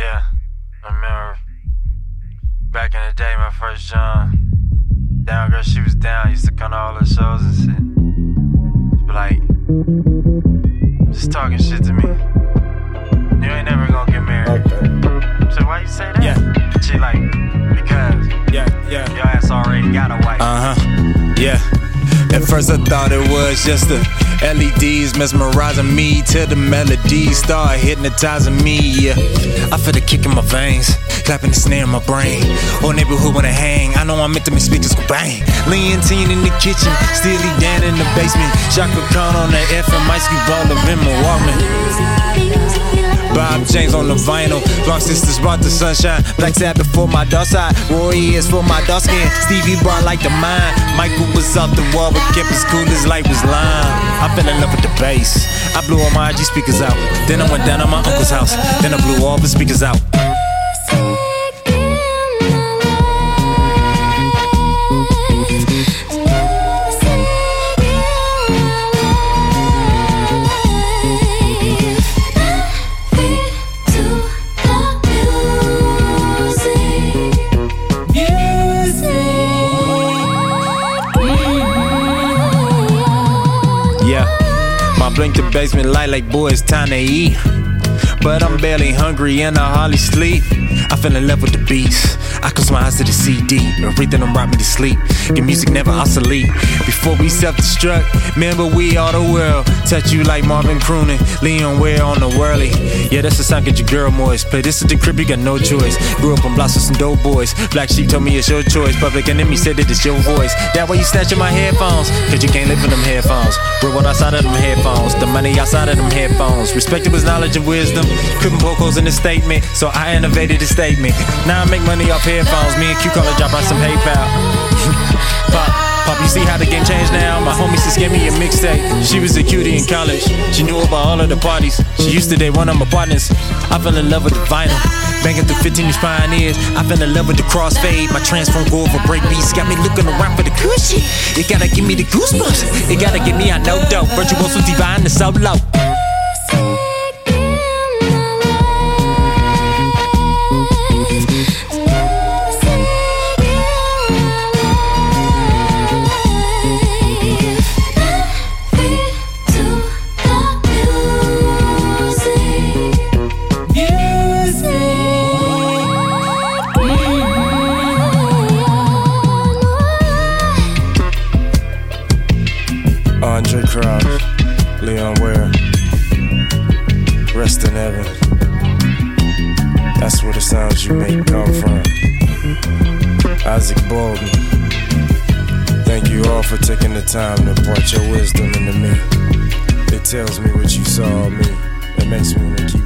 Yeah, I remember back in the day, my first John. Down girl, she was down. Used to come to all the shows and shit. She be like, just talking shit to me. You ain't never gonna get married. Okay. So why you say that? Yeah. She like, because Yeah, yeah. your ass already got a wife. Uh huh. Yeah. At first I thought it was just the LEDs mesmerizing me till the melodies start hypnotizing me. Yeah. I feel the kick in my veins, clapping the snare in my brain. Whole neighborhood wanna hang. I know I'm meant to make speakers go bang. Lean teen in the kitchen, Steely Dan in the basement. Chaka Khan on the FM, Ice Cube all up in my Walkman. Bob James on the vinyl. Long sisters brought the sunshine. Black Sabbath for my dark side. Is for my dark skin. Stevie brought like the mine. Michael was off the wall, but kept his cool as light was lime. I fell in love with the bass. I blew all my IG speakers out. Then I went down to my uncle's house. Then I blew all the speakers out. My blink the basement light like boy, it's time to eat. But I'm barely hungry and I hardly sleep. I fell in love with the beats. I close my eyes to the CD. Everything them rock me to sleep. Your music never obsolete. Before we self-destruct, remember we all the world. Touch you like Marvin Croonin, Leon Ware on the whirly. Yeah, that's the sound get your girl moist. Play this at the crib, you got no choice. Grew up on blocks with some dope boys. Black Sheep told me it's your choice. Public enemy said that it's your voice. That way you snatching my headphones. Cause you can't live in them headphones. Bro, what outside of them headphones? The money outside of them headphones. Respected was knowledge and wisdom. Couldn't poke holes in the statement. So I innovated the statement. Now I make money off headphones. Me and Q call drop out some PayPal. Pop, pop, you see how the game changed now? My homie just gave me a mixtape. She was a cutie in college. She knew about all of the parties. She used to date one of my partners. I fell in love with the vinyl. Banging through 15 inch pioneers. I fell in love with the crossfade. My transform go over break beats. Got me looking around for the shit. It gotta give me the goosebumps. It gotta give me a no dope. Virtuoso divine the solo. Andraé Crouch, Leon Ware, rest in heaven. That's where the sounds you make come from. Isaac Bolden, thank you all for taking the time to impart your wisdom into me. It tells me what you saw me. It makes me want to